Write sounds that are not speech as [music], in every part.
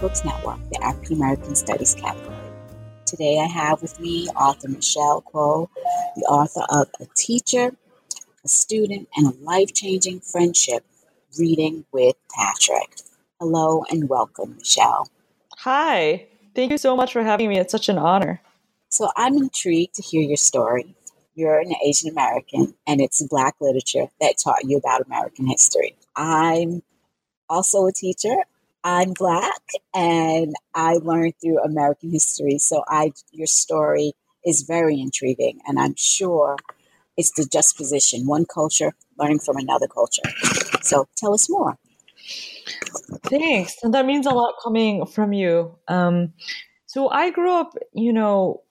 Books Network, the African American Studies category. Today I have with me author Michelle Kuo, the author of A Teacher, a Student, and a Life Changing Friendship Reading with Patrick. Hello and welcome, Michelle. Hi. Thank you so much for having me. It's such an honor. So I'm intrigued to hear your story. You're an Asian American, and it's Black literature that taught you about American history. I'm also a teacher. I'm Black, and I learned through American history. So I, your story is very intriguing, and I'm sure it's the juxtaposition one culture learning from another culture. So tell us more. Thanks. And that means a lot coming from you. Um, so I grew up, you know,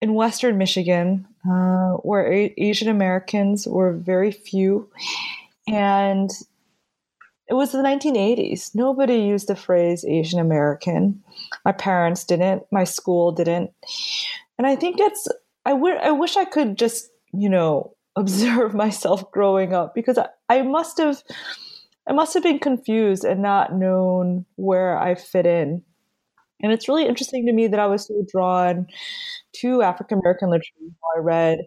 in Western Michigan, uh, where a- Asian Americans were very few. And it was the 1980s. Nobody used the phrase Asian American. My parents didn't, my school didn't. And I think it's, I, w- I wish I could just, you know, [laughs] observe myself growing up because I, I must have I must have been confused and not known where I fit in. And it's really interesting to me that I was so drawn to African American literature. I read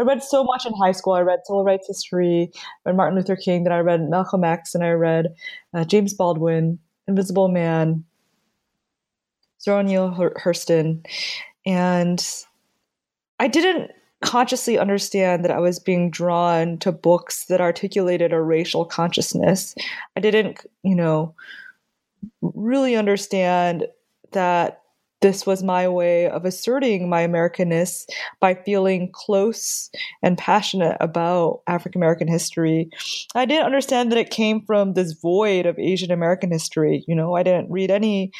I read so much in high school. I read civil rights history, read Martin Luther King, then I read Malcolm X, and I read uh, James Baldwin, Invisible Man, Zora Neale Hurston, and I didn't consciously understand that I was being drawn to books that articulated a racial consciousness. I didn't, you know, really understand that this was my way of asserting my Americanness by feeling close and passionate about African American history. I didn't understand that it came from this void of Asian American history. You know, I didn't read any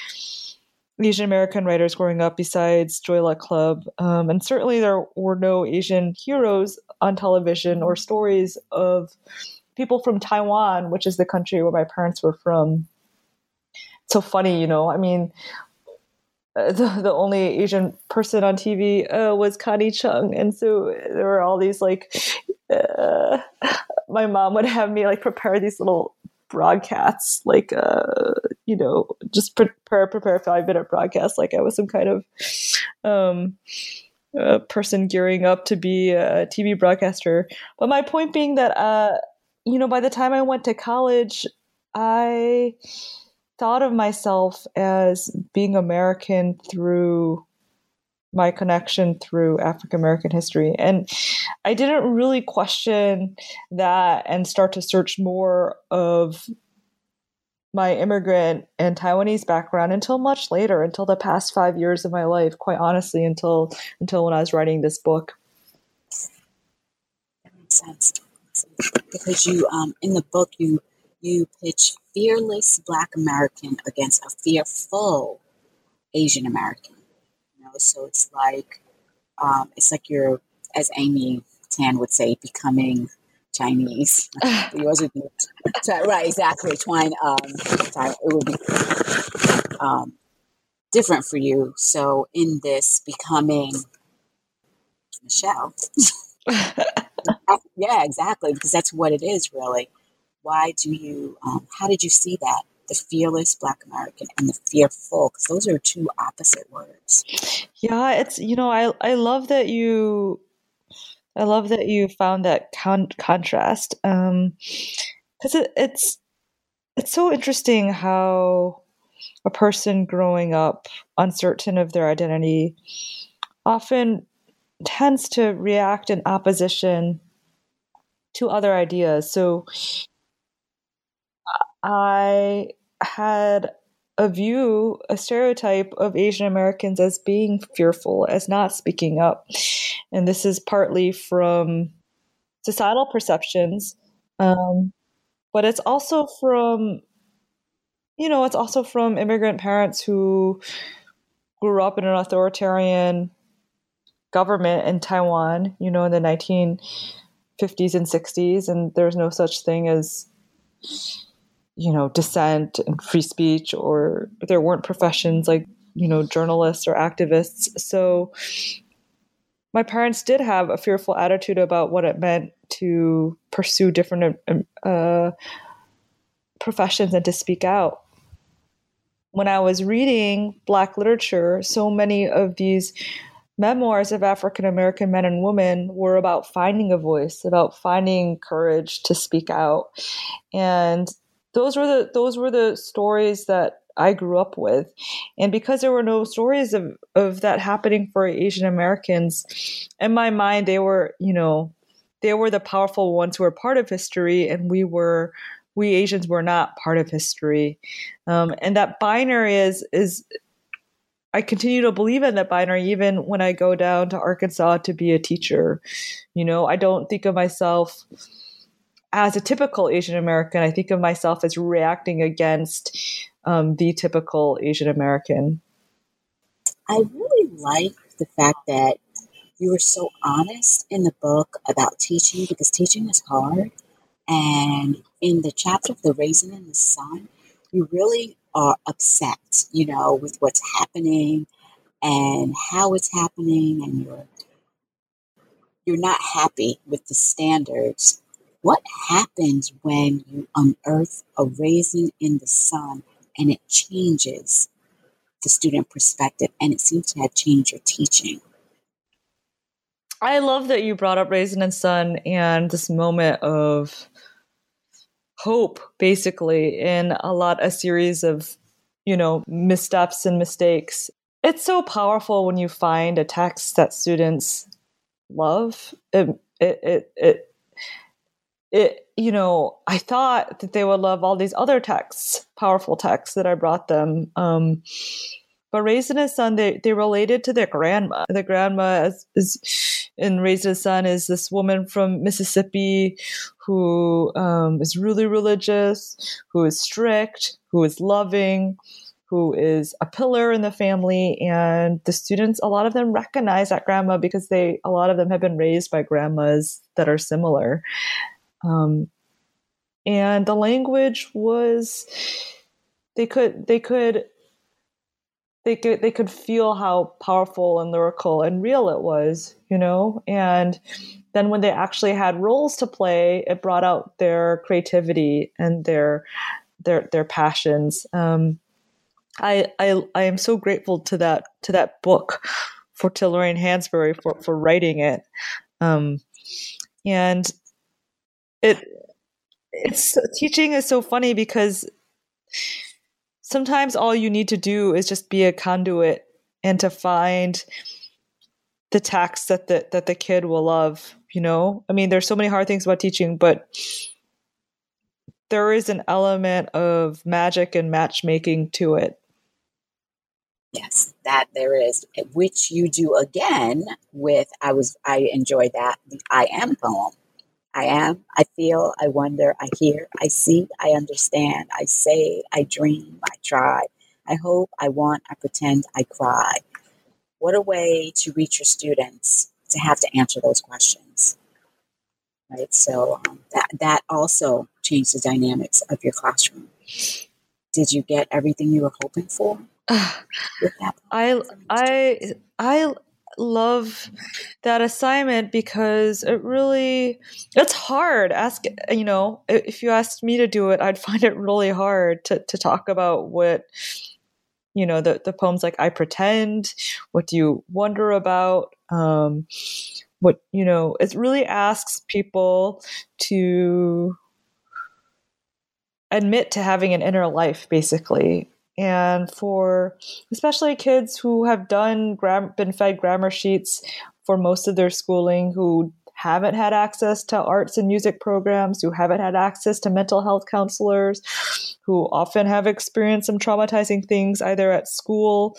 Asian American writers growing up besides Joy Luck Club. Um, and certainly there were no Asian heroes on television or stories of people from Taiwan, which is the country where my parents were from. It's so funny, you know. I mean, the, the only Asian person on TV uh, was Connie Chung. And so there were all these like, uh, [laughs] my mom would have me like prepare these little broadcasts, like uh, you know, just prepare prepare five minute broadcast, like I was some kind of um, person gearing up to be a TV broadcaster. But my point being that, uh, you know, by the time I went to college, I thought of myself as being American through my connection through African American history. And I didn't really question that and start to search more of my immigrant and Taiwanese background until much later, until the past five years of my life, quite honestly, until until when I was writing this book. That makes sense. Because you um, in the book you you pitch fearless black American against a fearful Asian American You know, so it's like um, it's like you're, as Amy Tan would say, becoming Chinese. [laughs] Yours would be right, exactly. Twine. Um, it would be um, different for you. So in this, becoming Michelle. [laughs] [laughs] yeah, exactly, because that's what it is, really. Why do you? Um, how did you see that? the fearless Black American and the fearful, because those are two opposite words. Yeah, it's you know I I love that you I love that you found that con- contrast um because it, it's it's so interesting how a person growing up uncertain of their identity often tends to react in opposition to other ideas. So I had a view, a stereotype of Asian Americans as being fearful, as not speaking up. And this is partly from societal perceptions, um, but it's also from, you know, it's also from immigrant parents who grew up in an authoritarian government in Taiwan, you know, in the 1950s and 60s, and there's no such thing as you know dissent and free speech or there weren't professions like you know journalists or activists. So my parents did have a fearful attitude about what it meant to pursue different um, uh, professions and to speak out. When i was reading black literature so many of these memoirs of african american men and women were about finding a voice about finding courage to speak out. And those were the those were the stories that I grew up with. And because there were no stories of, of that happening for Asian Americans, in my mind they were, you know, they were the powerful ones who were part of history and we were we Asians were not part of history. Um, and that binary is is I continue to believe in that binary even when I go down to Arkansas to be a teacher. You know, I don't think of myself as a typical Asian American, I think of myself as reacting against um, the typical Asian American. I really like the fact that you were so honest in the book about teaching because teaching is hard. And in the chapter of the raisin in the sun, you really are upset, you know, with what's happening and how it's happening, and you're you're not happy with the standards what happens when you unearth a raisin in the sun and it changes the student perspective and it seems to have changed your teaching? I love that you brought up Raisin and Sun and this moment of hope, basically, in a lot a series of, you know, missteps and mistakes. It's so powerful when you find a text that students love. It it it, it it you know i thought that they would love all these other texts powerful texts that i brought them um, but Raisin a Son, they, they related to their grandma. The grandma is, is in Raisin and Sun is this woman from Mississippi who um, is really religious, who is strict, who is loving, who is a pillar in the family. And the students, a lot of them recognize that grandma because they, a lot of them have been raised by grandmas that are similar. Um, and the language was they could they could they could they could feel how powerful and lyrical and real it was, you know. And then when they actually had roles to play, it brought out their creativity and their their their passions. Um, I I I am so grateful to that to that book for to Lorraine Hansberry for for writing it. Um, and it it's teaching is so funny because sometimes all you need to do is just be a conduit and to find the text that the that the kid will love you know? I mean there's so many hard things about teaching but there is an element of magic and matchmaking to it. Yes that there is which you do again with i was i enjoy that the i am poem I am, I feel, I wonder, I hear, I see, I understand, I say, I dream, I try, I hope, I want, I pretend, I cry. What a way to reach your students to have to answer those questions. Right? So um, that, that also changed the dynamics of your classroom. Did you get everything you were hoping for? [sighs] I, I, I love that assignment because it really it's hard. Ask you know if you asked me to do it i'd [laughs] find it really hard to, to talk about what you know the, the poems like i pretend what do you wonder about? um, what you know it really asks people to admit to having an inner life basically and for especially kids who have done gram- been fed grammar sheets for most of their schooling who haven't had access to arts and music programs, who haven't had access to mental health counselors, who often have experienced some traumatizing things either at school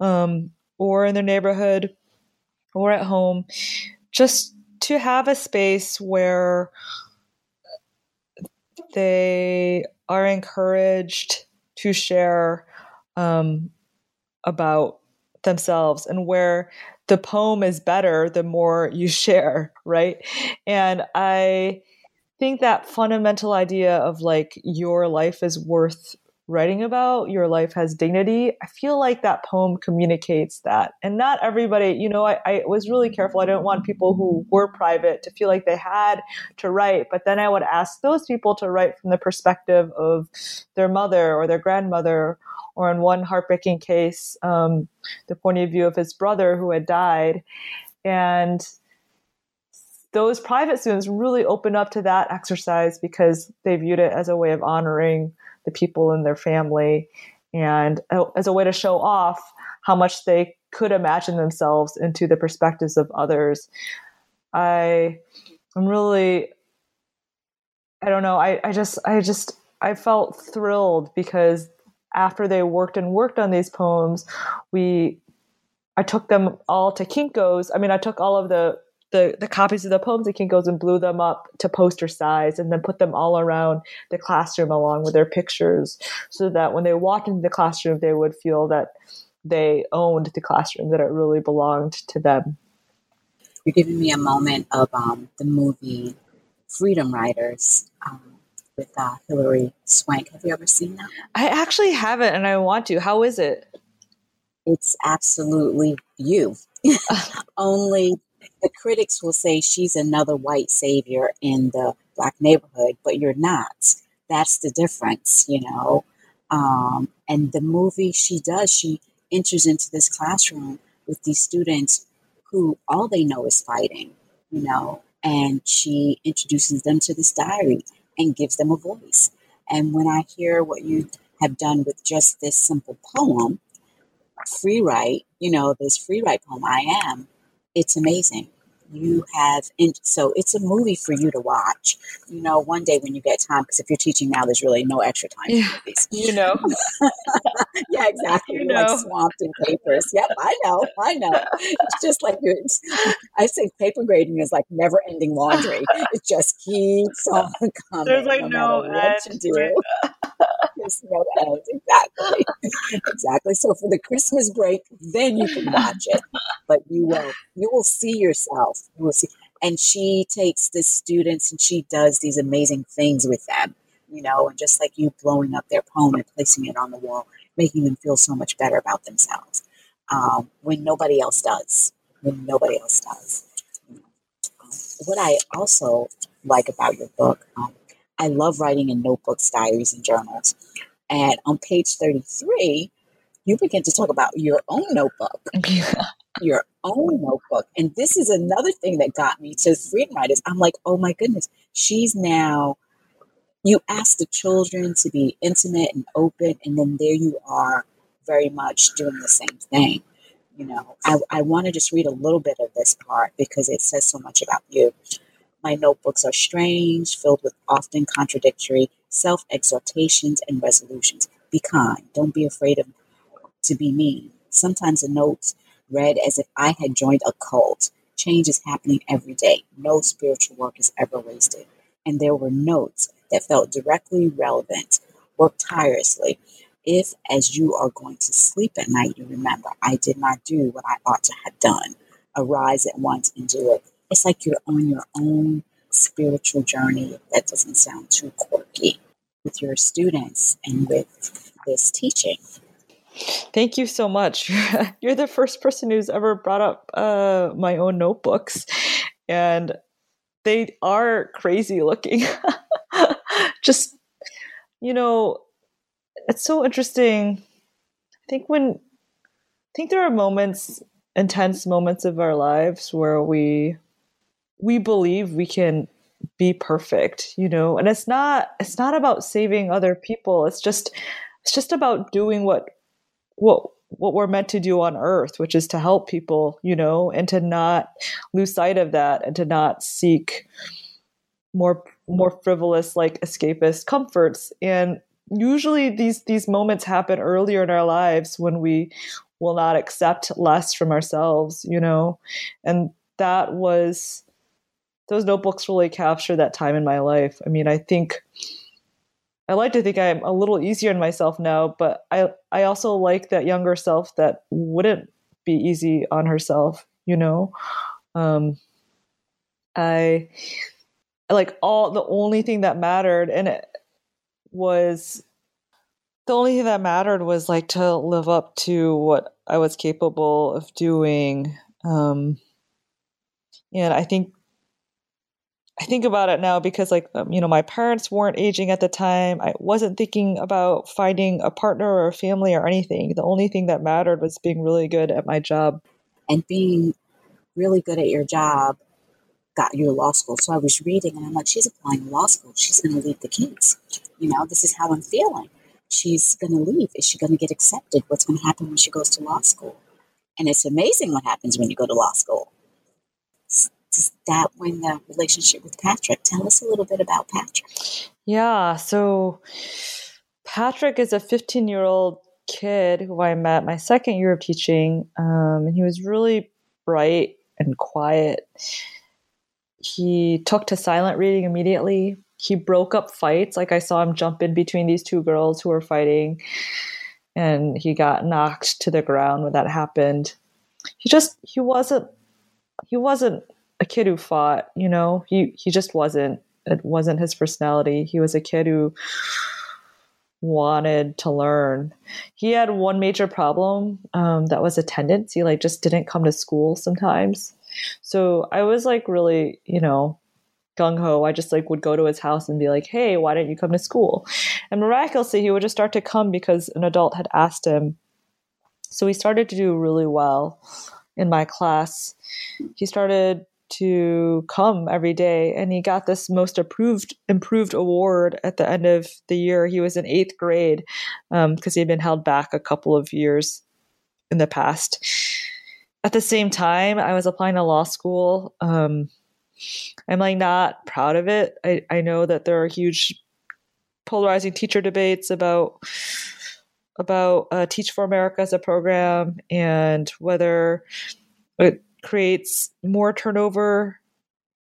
um, or in their neighborhood or at home. Just to have a space where they are encouraged to share um, about themselves and where the poem is better the more you [laughs] share, right? And I think that fundamental idea of like your life is worth writing about, your life has dignity. I feel like that poem communicates that. And not everybody, you know, I, I was really careful. I didn't want people who were private to feel like they had to write. But then I would ask those people to write from the perspective of their mother or their grandmother or in one heartbreaking case, um, the point of view of his brother who had died. And those private students really opened up to that exercise because they viewed it as a way of honoring the people in their family and oh, as a way to show off how much they could imagine themselves into the perspectives of others. I, I am really I don't know, I, I just I just I felt thrilled because after they worked and worked on these poems, we I took them all to Kinko's. I mean, I took all of the the, the copies of the poems to Kinko's and blew them up to poster size and then put them all around the classroom along with their pictures so that when they walked into the classroom, they would feel that they owned the classroom, that it really belonged to them. You're giving me a moment of um, the movie Freedom Writers. Um, with uh, Hilary Swank. Have you ever seen that? I actually haven't, and I want to. How is it? It's absolutely you. [laughs] Only the critics will say she's another white savior in the black neighborhood, but you're not. That's the difference, you know. Um, and the movie she does, she enters into this classroom with these students who all they know is fighting, you know, and she introduces them to this diary and gives them a voice. And when I hear what you have done with just this simple poem, free write, you know, this free write poem, I am, it's amazing you have in, so it's a movie for you to watch you know one day when you get time because if you're teaching now there's really no extra time yeah, [laughs] you know. [laughs] Yeah exactly you know. like swamped in papers. Yep i know i know. [laughs] It's just like it's, i say paper grading is like never ending laundry. It just keeps on coming. There's like no, no what to do there's no end exactly [laughs] exactly so for the christmas break then you can watch it but you [laughs] will you will see yourself We'll see. And she takes the students and she does these amazing things with them, you know, and just like you blowing up their poem and placing it on the wall, making them feel so much better about themselves um, when nobody else does. When nobody else does. what I also like about your book, um, I love writing in notebooks, diaries, and journals. And on page 33, you begin to talk about your own notebook. [laughs] your own notebook. And this is another thing that got me to freedom writers. I'm like, oh my goodness, she's now, you ask the children to be intimate and open, and then there you are very much doing the same thing. You know, I, I want to just read a little bit of this part because it says so much about you. My notebooks are strange, filled with often contradictory self exhortations and resolutions. Be kind. Don't be afraid of to be mean. Sometimes the notes read as if I had joined a cult. Change is happening every day. No spiritual work is ever wasted. And there were notes that felt directly relevant. Work tirelessly. If, as you are going to sleep at night, you remember, I did not do what I ought to have done, arise at once and do it. It's like you're on your own spiritual journey. That doesn't sound too quirky with your students and with this teaching. Thank you so much. [laughs] You're the first person who's ever brought up uh, my own notebooks, and they are crazy looking. [laughs] Just, you know, it's so interesting. I think when, I think there are moments, intense moments of our lives where we, we believe we can be perfect, you know, and it's not, it's not about saving other people. It's just, it's just about doing what what what we're meant to do on earth, which is to help people, you know, and to not lose sight of that and to not seek more more frivolous like escapist comforts. And usually these these moments happen earlier in our lives when we will not accept less from ourselves you know? And that was those notebooks really capture that time in my life i mean i think i like to think i'm a little easier on myself now but i i also like that younger self that wouldn't be easy on herself you know um i like all the only thing that mattered and it was the only thing that mattered was like to live up to what I was capable of doing. Um, and I think I think about it now because like um, you know my parents weren't aging at the time. I wasn't thinking about finding a partner or a family or anything. The only thing that mattered was being really good at my job. And being really good at your job got you to law school. So I was reading and I'm like, she's applying to law school. She's going to leave the kids. You know, this is how I'm feeling. She's going to leave. Is she going to get accepted? What's going to happen when she goes to law school? And it's amazing what happens when you go to law school. That when the relationship with Patrick? Tell us a little bit about Patrick. Yeah. So Patrick is a 15 year old kid who I met my second year of teaching. Um, and he was really bright and quiet he took to silent reading immediately. He broke up fights. Like I saw him jump in between these two girls who were fighting, and he got knocked to the ground when that happened. He just he wasn't he wasn't a kid who fought. You know, he he just wasn't. It wasn't his personality. He was a kid who wanted to learn. He had one major problem um, that was attendance. He like just didn't come to school sometimes. So I was like really, you know, gung ho. I just like would go to his house and be like, "Hey, why don't you come to school?" And miraculously, he would just start to come because an adult had asked him. So he started to do really well in my class. He started to come every day and he got this most approved improved award at the end of the year he was in eighth grade because um, he had been held back a couple of years in the past at the same time, I was applying to law school. Um, I'm like not proud of it. I, I know that there are huge polarizing teacher debates about about uh, Teach for America as a program and whether it creates more turnover.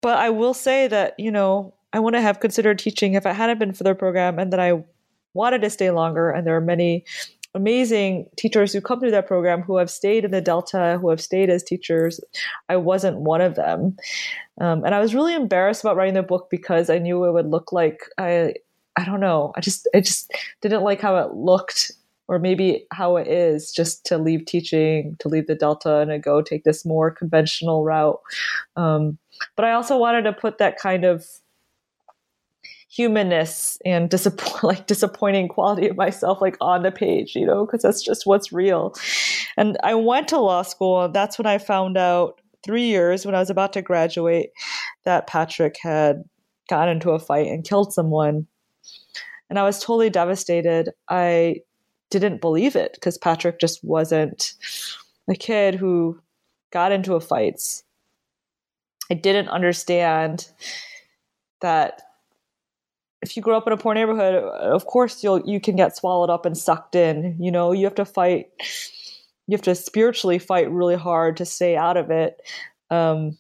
But I will say that you know I wouldn't have considered teaching if it hadn't been for the program, and that I wanted to stay longer. And there are many amazing teachers who come through that program who have stayed in the Delta, who have stayed as teachers. I wasn't one of them. Um, and I was really embarrassed about writing the book because I knew it would look like I, I don't know. I just, I just didn't like how it looked or maybe how it is just to leave teaching, to leave the Delta and to go take this more conventional route. Um, but I also wanted to put that kind of humanness and disappoint [laughs] like disappointing quality of myself like on the page you know because that's just what's real. And i went to law school and that's when i found out three years when i was about to graduate that patrick had gotten into a fight and killed someone. And i was totally devastated. I didn't believe it because patrick just wasn't a kid who got into a fights i didn't understand that if you grow up in a poor neighborhood, of course you'll you can get swallowed up and sucked in. You know, you have to fight. You have to spiritually fight really hard to stay out of it. Um,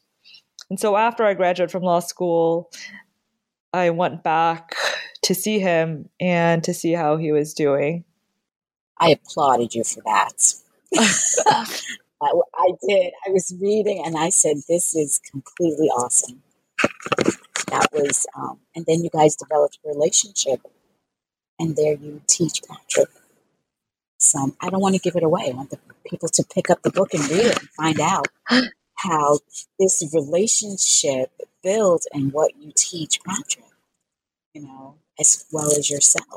and so after I graduated from law school, I went back to see him and to see how he was doing. I applauded you for that. [laughs] I, I did. I was reading and I said, "This is completely awesome." that was, um, and then you guys developed a relationship, and there you teach Patrick some. I don't want to give it away. I want the people to pick up the book and read it and find out [gasps] how this relationship builds and what you teach Patrick. You know, as well as yourself.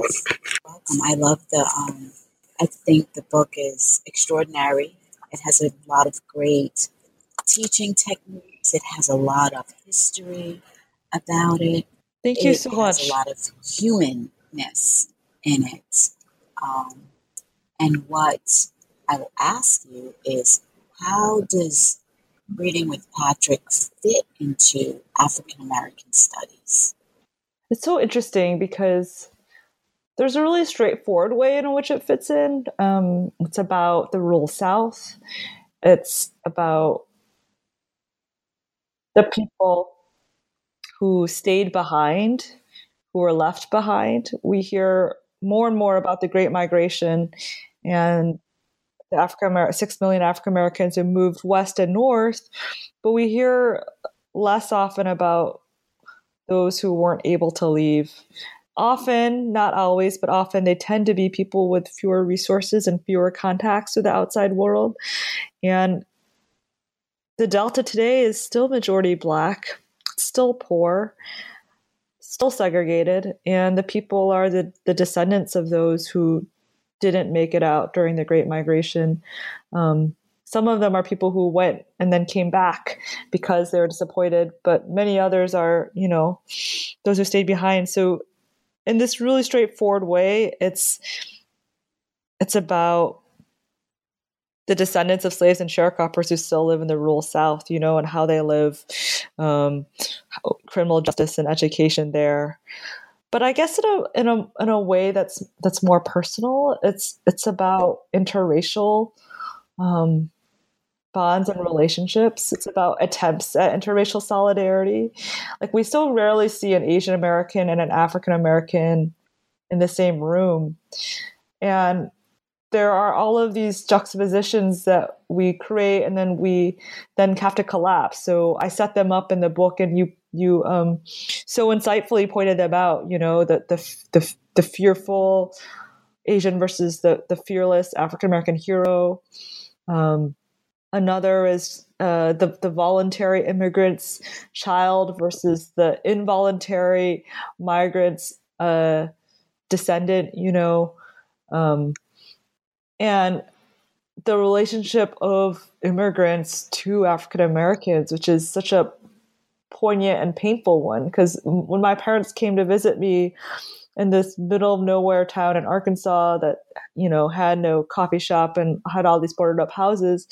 Welcome. I love the. Um, I think the book is extraordinary. It has a lot of great teaching techniques. It has a lot of history about it. Thank it you so much. A lot of humanness in it, um, and what I will ask you is how does reading with Patrick fit into African American studies? It's so interesting because there's a really straightforward way in which it fits in. Um, it's about the rural South. It's about the people who stayed behind, who were left behind. We hear more and more about the Great Migration and the African six million African Americans who moved west and north, but we hear less often about those who weren't able to leave. Often, not always, but often they tend to be people with fewer resources and fewer contacts with the outside world. And the Delta today is still majority black, still poor, still segregated, and the people are the, the descendants of those who didn't make it out during the Great Migration. Um, some of them are people who went and then came back because they were disappointed, but many others are, you know, those who stayed behind. So, in this really straightforward way, it's it's about the descendants of slaves and sharecroppers who still live in the rural South, you know, and how they live, um, criminal justice and education there but I guess in a in a in a way that's that's more personal. It's it's about interracial um, bonds and relationships. It's about attempts at interracial solidarity. Like we still rarely see an Asian American and an African American in the same room, and there are all of these juxtapositions that we create and then we then have to collapse so i set them up in the book and you you um, so insightfully pointed them out. You know, the the the, the fearful Asian versus the the fearless African American hero. Um, another is uh, the the voluntary immigrant's child versus the involuntary migrant's uh, descendant. You know, um, and the relationship of immigrants to African Americans, which is such a poignant and painful one because when my parents came to visit me in this middle of nowhere town in Arkansas that you know had no coffee shop and had all these boarded up houses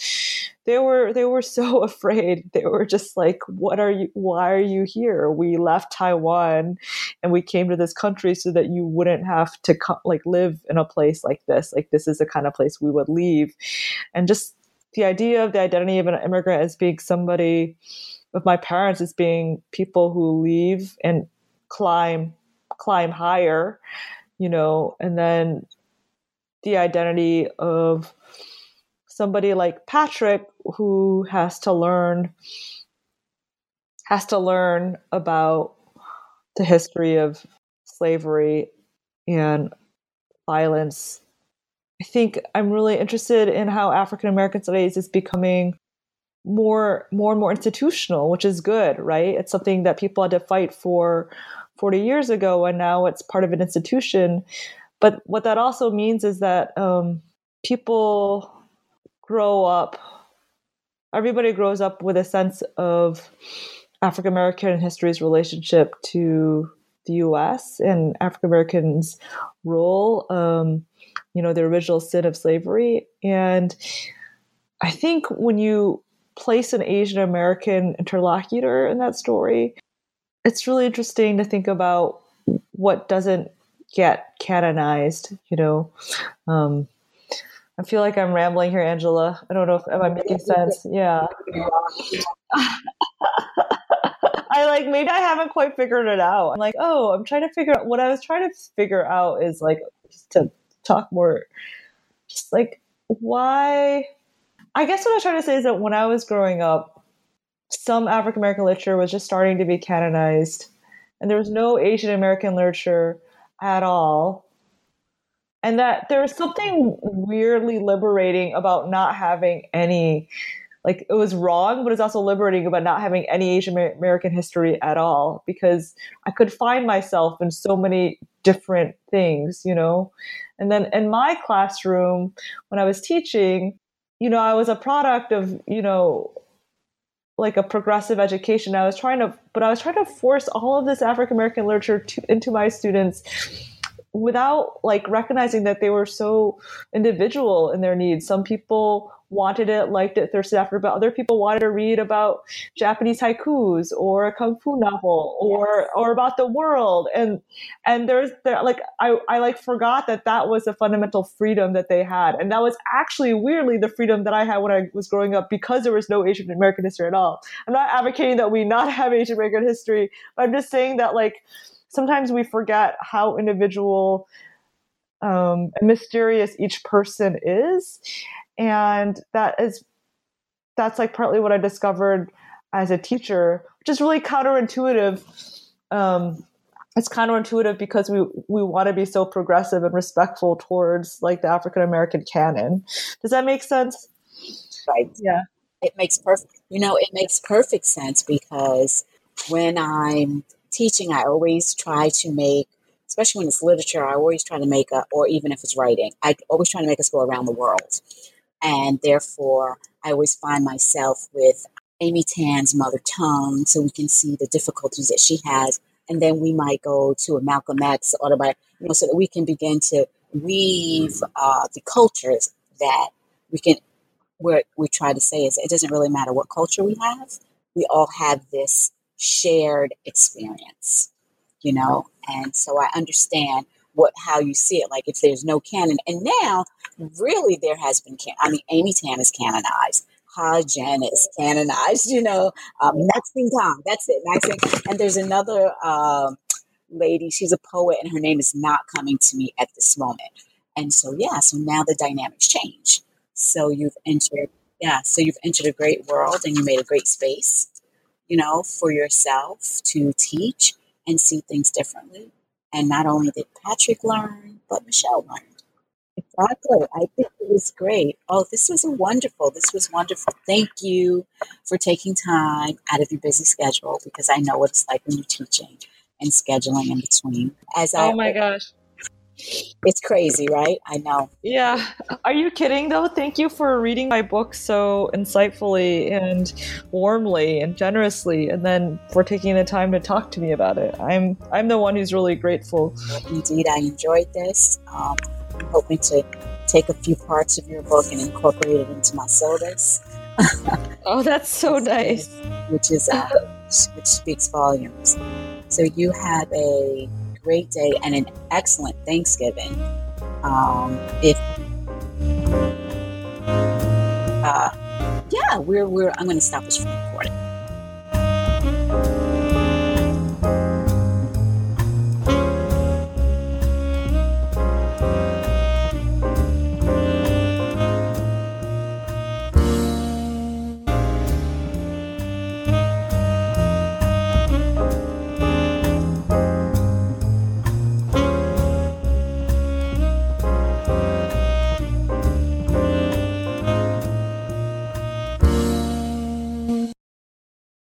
they were they were so [laughs] afraid. They were just like what are you why are you here? We left Taiwan and we came to this country so that you wouldn't have to co- like live in a place like this. Like this is the kind of place we would leave. And just the idea of the identity of an immigrant as being somebody of my parents as being people who leave and climb climb higher you know and then the identity of somebody like patrick who has to learn has to learn about the history of slavery and violence. I think i'm really interested in how african american studies is becoming more more and more institutional which is good right? It's something that people had to fight for 40 years ago and now it's part of an institution. But what that also means is that um, people grow up everybody grows up with a sense of african american history's relationship to the us and african americans role um, you know the original sin of slavery and i think when you place an Asian American interlocutor in that story, it's really interesting to think about what doesn't get canonized, you know. Um, I feel like I'm rambling here, Angela. I don't know if am I making [laughs] sense. Yeah. [laughs] I like maybe I haven't quite figured it out. I'm like, oh, I'm trying to figure out what I was trying to figure out is like just to talk more just like why I guess what I was trying to say is that when I was growing up, some African American literature was just starting to be canonized, and there was no Asian American literature at all. And that there was something weirdly liberating about not having any, like, it was wrong, but it's also liberating about not having any Asian American history at all because I could find myself in so many different things, you know? And then in my classroom, when I was teaching, you know, I was a product of, you know, like a progressive education. I was trying to, but I was trying to force all of this African American literature to, into my students without like recognizing that they were so individual in their needs. Some people wanted it, liked it, thirsted after it, but other people wanted to read about Japanese haikus or a kung fu novel or yes. or about the world. And and there's there like I I like forgot that that was a fundamental freedom that they had, and that was actually weirdly the freedom that I had when I was growing up because there was no Asian American history at all. I'm not advocating that we not [laughs] have Asian American history, but I'm just saying that like sometimes we forget how individual um, and mysterious each person is. And that is that's like partly what i discovered as a teacher which is really counterintuitive. Um, it's counterintuitive because we we want to be so progressive and respectful towards like the african american canon. Does that make sense? Right. Yeah. It makes perfect you know it makes perfect sense because when i'm teaching i always try to make especially when it's literature i always try to make a or even if it's writing i always try to make us go around the world and therefore, I always find myself with Amy Tan's mother tongue so we can see the difficulties that she has. And then we might go to a Malcolm X autobiography, you know, so that we can begin to weave uh, the cultures that we can, what we try to say is it doesn't really matter what culture we have. We all have this shared experience, you know, and so I understand what how you see it. Like if there's no canon, and now really there has been. I mean, Amy Tan is canonized. Ha Jin is canonized. You know, um, Maxine Kong. That's it, Maxine. And there's another um, lady. She's a poet, and her name is not coming to me at this moment. And so yeah, so now the dynamics change. So you've entered, yeah. So you've entered a great world, and you made a great space. You know, for yourself to teach and see things differently and not only did Patrick learn, but Michelle learned. Exactly. I think it was great. Oh, this was wonderful. This was wonderful. Thank you for taking time out of your busy schedule because I know what it's like when you're teaching and scheduling in between. As oh I, my gosh. It's crazy, right? I know. Yeah. Are you kidding though? Thank you for reading my book so insightfully and warmly and generously and then for taking the time to talk to me about it. I'm I'm the one who's really grateful. Indeed, I enjoyed this. Um, I'm hoping to take a few parts of your book and incorporate it into my syllabus. [laughs] oh, that's so nice. Which is uh, which speaks volumes. So you have a great day and an excellent Thanksgiving. Um, if uh, yeah, we're we're I'm going to stop this recording.